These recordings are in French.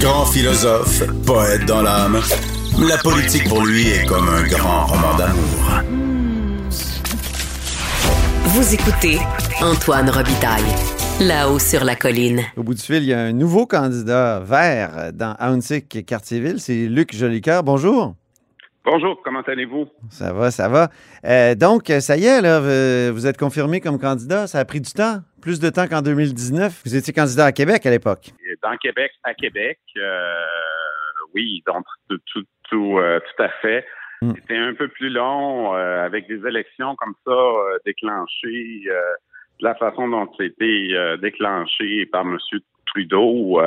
Grand philosophe, poète dans l'âme, la politique pour lui est comme un grand roman d'amour. Vous écoutez Antoine Robitaille, là-haut sur la colline. Au bout du fil, il y a un nouveau candidat vert dans Hauntsic, Quartierville. C'est Luc Jolicoeur. Bonjour. Bonjour, comment allez-vous? Ça va, ça va. Euh, donc, ça y est, là, vous êtes confirmé comme candidat. Ça a pris du temps, plus de temps qu'en 2019. Vous étiez candidat à Québec à l'époque. Dans Québec, à Québec, euh, oui, donc tout, tout, tout, euh, tout à fait. Mm. C'était un peu plus long avec des élections comme ça déclenchées de la façon dont c'était déclenché par M. Trudeau.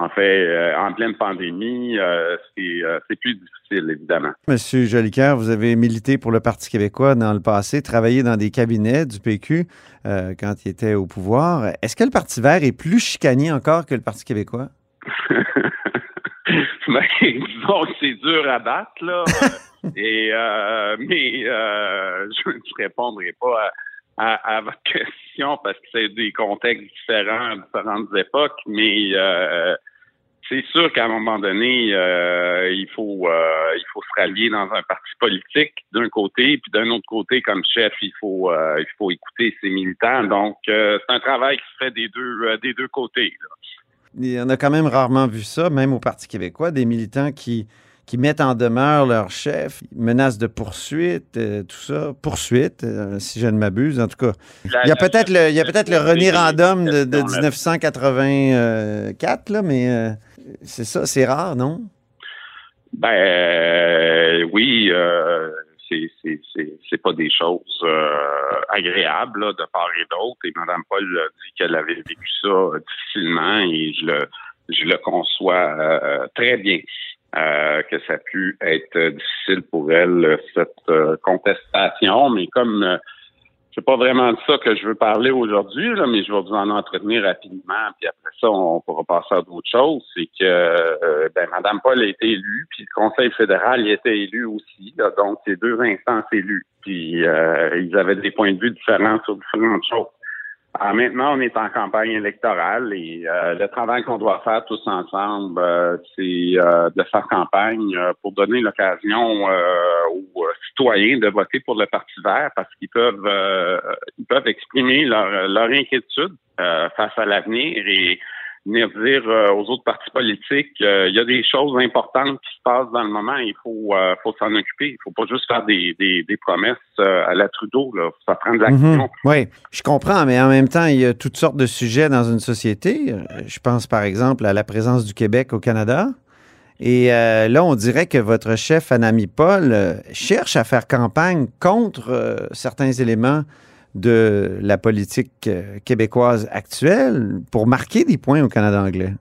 En fait, euh, en pleine pandémie, euh, euh, c'est plus difficile, évidemment. Monsieur Jolicoeur, vous avez milité pour le Parti québécois dans le passé, travaillé dans des cabinets du PQ quand il était au pouvoir. Est-ce que le Parti vert est plus chicanier encore que le Parti québécois? ben, disons que c'est dur à battre, là. Et, mais je ne répondrai pas à, votre question parce que c'est des contextes différents, différentes époques, mais c'est sûr qu'à un moment donné, euh, il faut euh, il faut se rallier dans un parti politique d'un côté, puis d'un autre côté, comme chef, il faut euh, il faut écouter ses militants. Donc, c'est un travail qui se fait des deux des deux côtés. Là. On a quand même rarement vu ça, même au Parti québécois, des militants qui qui mettent en demeure leur chef, menacent de poursuite, tout ça, poursuite, si je ne m'abuse. En tout cas, il y a peut-être le, il y a peut-être le renirandum de, de 1984, là, mais c'est ça, c'est rare, non? Ben euh, oui, euh, c'est pas des choses euh, agréables de part et d'autre. Et Mme Paul a dit qu'elle avait vécu ça difficilement et je le je le conçois euh, très bien. que ça a pu être difficile pour elle, cette contestation, mais comme c'est pas vraiment de ça que je veux parler aujourd'hui, mais je vais vous en entretenir rapidement, puis après ça, on pourra passer à d'autres choses. C'est que euh, ben, Mme Paul a été élue, puis le Conseil fédéral y était élu aussi. donc, c'est deux instances élues. Puis euh, ils avaient des points de vue différents sur différentes choses. Alors maintenant, on est en campagne électorale et euh, le travail qu'on doit faire tous ensemble, euh, c'est euh, de faire campagne pour donner l'occasion aux de voter pour le Parti vert parce qu'ils peuvent peuvent exprimer leur, inquiétude face à l'avenir et venir dire euh, aux autres partis politiques il y a des choses importantes qui se passent dans le moment, il faut euh, s'en occuper. Il faut pas juste faire des, promesses euh, à la Trudeau, là. ça prend de l'action. Mhm. Oui, je comprends, mais en même temps, il y a toutes sortes de sujets dans une société. Je pense par exemple à la présence du Québec au Canada. Et là, on dirait que votre chef, Anami Paul, cherche à faire campagne contre certains éléments de la politique euh, québécoise actuelle pour marquer des points au Canada anglais?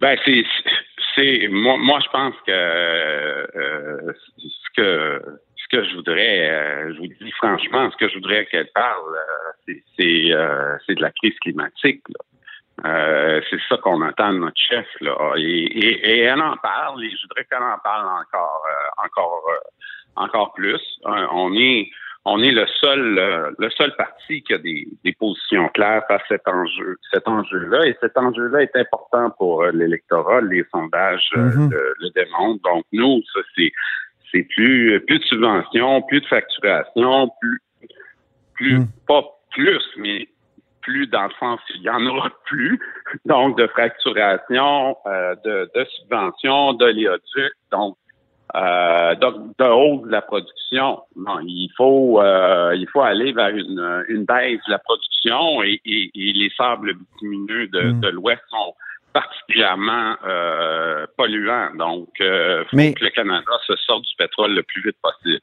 Ben, c'est, moi, moi, je pense que euh, ce que ce que je voudrais, euh, je vous dis franchement, ce que je voudrais qu'elle parle, c'est de la crise climatique. C'est ça qu'on entend de notre chef là, et, et, elle en parle. Et je voudrais qu'elle en parle encore, encore, encore plus. on est on est le seul euh, le seul parti qui a des, des positions claires face à cet enjeu cet enjeu-là et cet enjeu-là est important pour euh, l'électorat les sondages euh, Mhm. le, démontrent donc nous ça c'est c'est plus plus de subventions plus de facturation plus plus Mhm. pas plus mais plus dans le sens il y en aura plus donc de fracturation de, de subventions d'oléoducs donc euh, donc, de haut de la production. Non, il faut euh, il faut aller vers une, une baisse de la production et, et, et les sables bitumineux de, Mm. de l'Ouest sont particulièrement euh, polluants. Donc, euh, faut Mais- que le Canada se sorte du pétrole le plus vite possible.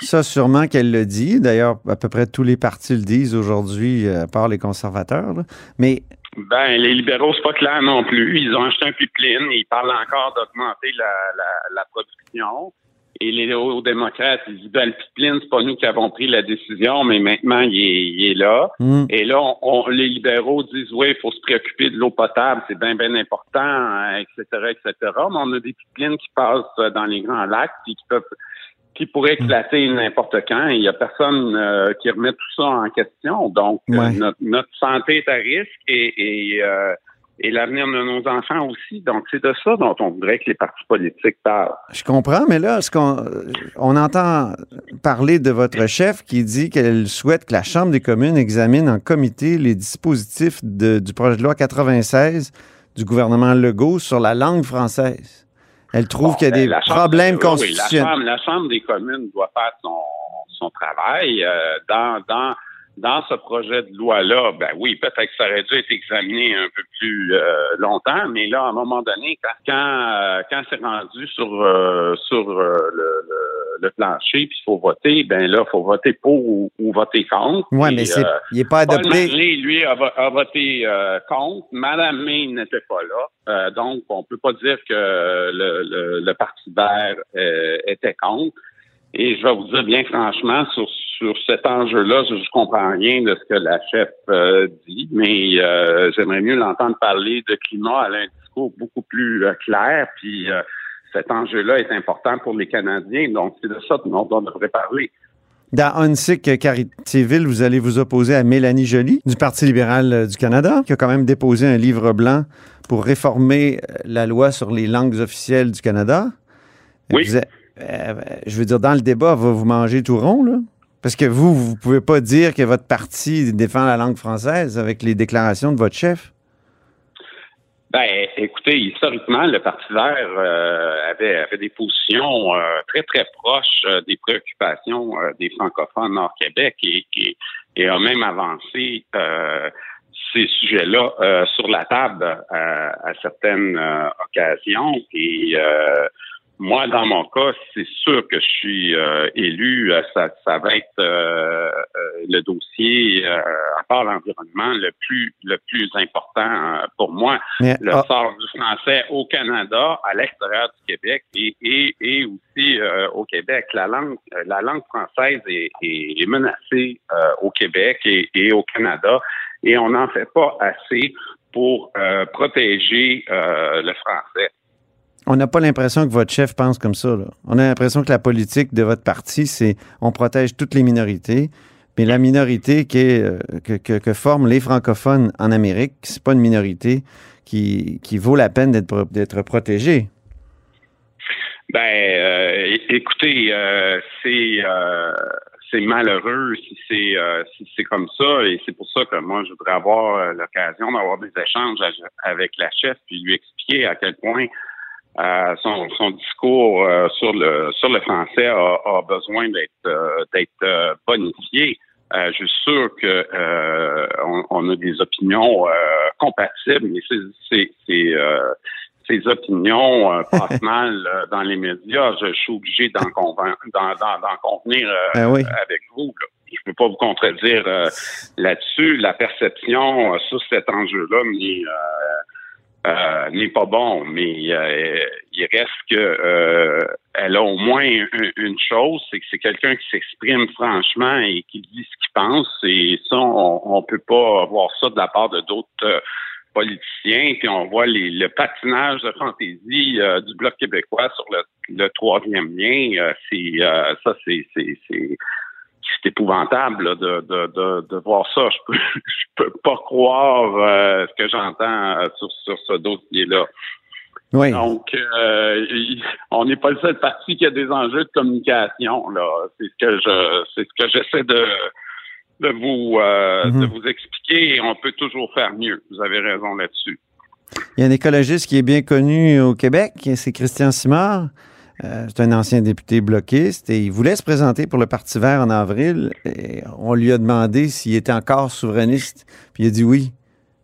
Ça, sûrement qu'elle le dit. D'ailleurs, à peu près tous les partis le disent aujourd'hui, euh, à part les conservateurs. là. Mais Ben, les libéraux, c'est pas clair non plus. Ils ont acheté un pipeline. Ils parlent encore d'augmenter la, la, la production. Et les néo-démocrates, ils disent, ben, le pipeline, c'est pas nous qui avons pris la décision, mais maintenant, il est, il est là. hmm, Et là, on, on- les libéraux disent, oui, il faut se préoccuper de l'eau potable, c'est bien, bien important, etc., etc. Mais on a des pipelines qui passent euh, dans les grands lacs, puis qui peuvent qui pourrait éclater n'importe quand. Il n'y a personne euh, qui remet tout ça en question. Donc, euh, notre, santé est à risque et, euh, et, l'avenir de nos enfants aussi. Donc, c'est de ça dont on voudrait que les partis politiques parlent. Je comprends, mais là, ce qu'on on entend parler de votre chef qui dit qu'elle souhaite que la Chambre des communes examine en comité les dispositifs du projet de loi 96 du gouvernement Legault sur la langue française. Elle trouve qu'il y a ben, des problèmes constitutionnels. Oui, la, chambre, des communes doit faire son, travail. Euh, dans, dans, dans ce projet de loi-là, ben oui, peut-être que ça aurait dû être examiné un peu plus euh, longtemps, mais là, à un moment donné, quand, euh, quand c'est rendu sur, sur le, le, plancher, puis il faut voter, ben là, il faut voter pour ou, voter contre. Oui, mais c'est, il n'est pas adopté. Paul lui, a, a voté contre. Madame May n'était pas là. Euh, donc, on peut pas dire que le, le, Parti vert euh, était contre. Et je vais vous dire bien franchement, sur, sur cet enjeu-là, je ne comprends rien de ce que la chef euh, dit, mais j'aimerais mieux l'entendre parler de climat. Elle a un discours beaucoup plus clair, puis cet enjeu-là est important pour les Canadiens. Donc, c'est de ça dont on devrait parler. Dans Unsick Caritéville, vous allez vous opposer à Mélanie Joly du Parti libéral du Canada, qui a quand même déposé un livre blanc pour réformer euh, la loi sur les langues officielles du Canada. Oui. Euh, je veux dire, dans le débat, va vous manger tout rond, là? Parce que vous, vous pouvez pas dire que votre parti défend la langue française avec les déclarations de votre chef. Ben, écoutez, historiquement, le Parti vert euh, avait, des positions très, très proches des préoccupations des francophones Nord-Québec et, et, a même avancé ces sujets-là euh, sur la table euh, à, certaines euh, occasions. Et moi, dans mon cas, c'est sûr que je suis élu. Ça, ça va être le dossier, à part l'environnement, le plus le plus important pour moi. le ah. sort du français au Canada, à l'extérieur du Québec et, et, et aussi au Québec. La langue la langue française est, est menacée au Québec et, et au Canada et on n'en fait pas assez pour euh, protéger euh, le français. On n'a pas l'impression que votre chef pense comme ça. On a l'impression que la politique de votre parti, c'est on protège toutes les minorités, mais la minorité euh, que, que, forment les francophones en Amérique, c'est pas une minorité qui, qui vaut la peine d'être protégée. Ben, écoutez, c'est c'est malheureux si c'est euh, si c'est comme ça et c'est pour ça que moi je voudrais avoir euh, l'occasion d'avoir des échanges avec la chef puis lui expliquer à quel point euh, son, son discours sur le sur le français a, besoin d'être d'être bonifié. je suis sûr que on, a des opinions compatibles, mais c'est c'est ses opinions euh, passent mal euh, dans les médias, je, suis obligé d'en convenir euh, ben avec vous. Je ne peux pas vous contredire là-dessus. La perception sur cet enjeu-là n'est pas bon, mais il reste que elle a au moins une, chose, c'est que c'est quelqu'un qui s'exprime franchement et qui dit ce qu'il pense. Et ça, on, peut pas voir ça de la part de d'autres politiciens, puis on voit les, le patinage de fantaisie euh, du Bloc québécois sur le, troisième lien. Euh, c'est euh, ça, c'est c'est épouvantable de, de, de, de, voir ça. Je peux je peux pas croire ce que j'entends sur, sur ce dossier-là. Oui. Donc, on n'est pas le seul parti qui a des enjeux de communication. Là, c'est ce que je, c'est ce que j'essaie de de vous, euh, de mhm. vous expliquer on peut toujours faire mieux. Vous avez raison là-dessus. Il y a un écologiste qui est bien connu au Québec, c'est Christian Simard. Euh, c'est un ancien député bloquiste et il voulait se présenter pour le Parti vert en avril. Et on lui a demandé s'il était encore souverainiste. Puis il a dit oui.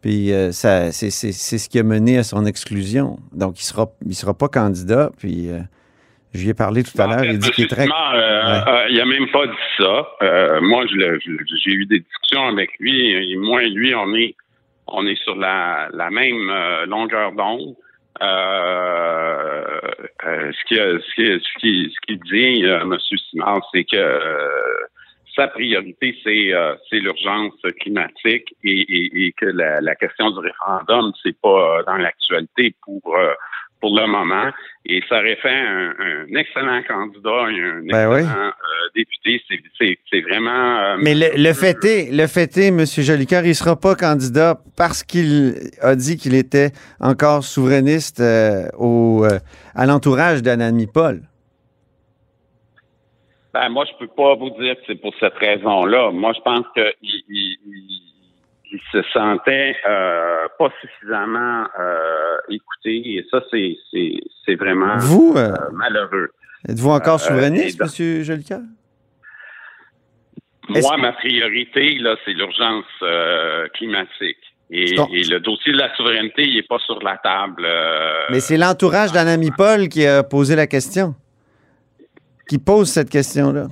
Puis euh, ça, c'est, ce qui a mené à son exclusion. Donc il sera, il sera pas candidat. Puis je lui ai parlé tout à l'heure. Il dit qu'il est très. Euh, euh, il n'a même pas dit ça. Euh, moi, j'ai eu des discussions avec lui. Et moi et lui, on est, on est sur la, la même longueur d'onde. Ce qu'il ce qui, ce qui dit, M. Simard, c'est que sa priorité, c'est c'est l'urgence climatique et, et, et, que la, la question du référendum, c'est pas dans l'actualité pour pour le moment. Et ça aurait fait un, un excellent candidat et un Ben oui. excellent euh, député. C'est- vraiment... euh, Mais le, le fait est, le fait est, M. Jolicoeur, il sera pas candidat parce qu'il a dit qu'il était encore souverainiste euh, au, euh, à l'entourage d'Anami Paul. Ben, moi, je peux pas vous dire que c'est pour cette raison-là. Moi, je pense qu'il il, il- il se sentait euh, pas suffisamment euh, écouté et ça, c'est vraiment Vous, euh, euh, malheureux. êtes-vous encore souverainiste, M. Jolicoeur? Moi, que- ma priorité, là, c'est l'urgence climatique. Et, et le dossier de la souveraineté, il est pas sur la table. Mais c'est l'entourage d'Anami Paul qui a posé la question. Qui pose cette question-là.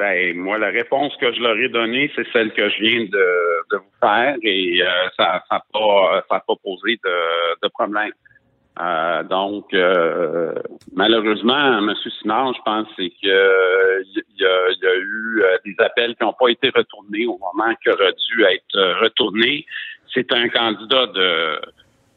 Ben, moi, la réponse que je leur ai donnée, c'est celle que je viens de, de vous faire et euh, ça n'a pas, ça pas posé de, de problème. Euh, donc, euh, malheureusement, M. Simard, je pense c'est que euh, il y, a, y a eu euh, des appels qui n'ont pas été retournés au moment qui aurait dû être euh, retournés. C'est un candidat de,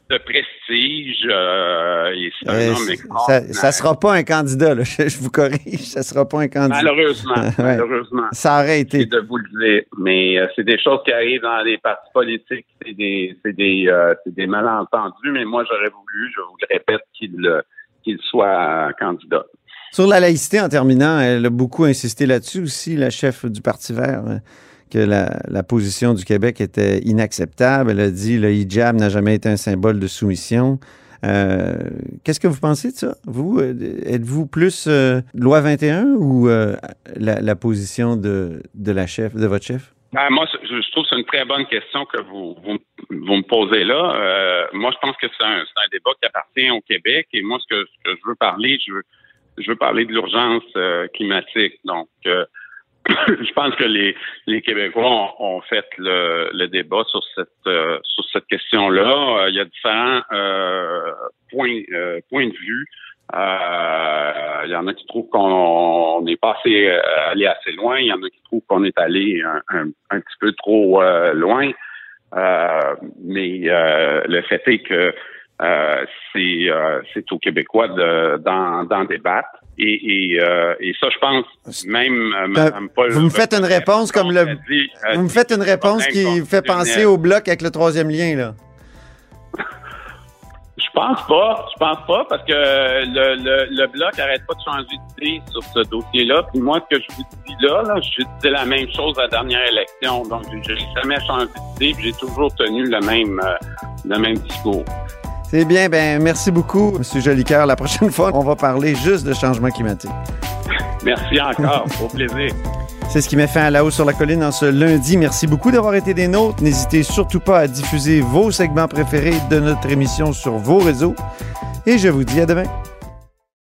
de prestige euh, et c'est un homme ça, extraordinaire. ça sera pas un candidat, là. Je, je vous corrige. Ça sera pas un candidat. Malheureusement, Ouais. malheureusement. Ça aurait été. de vous le dire. Mais euh, c'est des choses qui arrivent dans les partis politiques, c'est des, c'est des, euh, c'est des malentendus. Mais moi, j'aurais voulu, je vous le répète, qu'il qu'il soit candidat. Sur la laïcité, en terminant, elle a beaucoup insisté là-dessus aussi, la chef du Parti vert, que la, position du Québec était inacceptable. Elle a dit le hijab n'a jamais été un symbole de soumission. Euh, Qu'est-ce que vous pensez de ça? Vous, euh, êtes-vous plus euh, loi 21 ou la, position de, de la chef, de votre chef? Ben, moi, je trouve que c'est une très bonne question que vous, vous, me posez là. Moi, je pense que c'est un, un débat qui appartient au Québec. Et moi, ce que, ce que je veux parler, je veux, je veux parler de l'urgence climatique. Donc, je pense que les, les Québécois ont, ont fait le, le débat sur cette euh, sur cette question-là. Euh, il y a différents euh, points euh, points de vue. Euh, il y en a qui trouvent qu'on on est passé euh, allé assez loin. Il y en a qui trouvent qu'on est allé un, un, un petit peu trop loin. Mais le fait est que euh, c'est euh, c'est aux Québécois de- d'en d'en débattre. Et, et, euh, et ça, je pense, même Mme Paul. vous me faites une réponse comme le- dit- Vous me dit faites une réponse qui fait penser au bloc avec le troisième lien, là. Je pense pas. Je pense pas parce que le, le, le bloc arrête pas de changer d'idée sur ce dossier-là. Puis moi, ce que je vous dis là, là je disais la même chose à la dernière élection. Donc, j'ai jamais changé d'idée. J'ai toujours tenu le même le même discours. C'est bien, ben merci beaucoup, M. Jolicoeur. La prochaine fois, on va parler juste de changement climatique. Merci encore. Au plaisir. C'est ce qui met fin à la hausse sur la colline en ce lundi. Merci beaucoup d'avoir été des nôtres. N'hésitez surtout pas à diffuser vos segments préférés de notre émission sur vos réseaux. Et je vous dis à demain.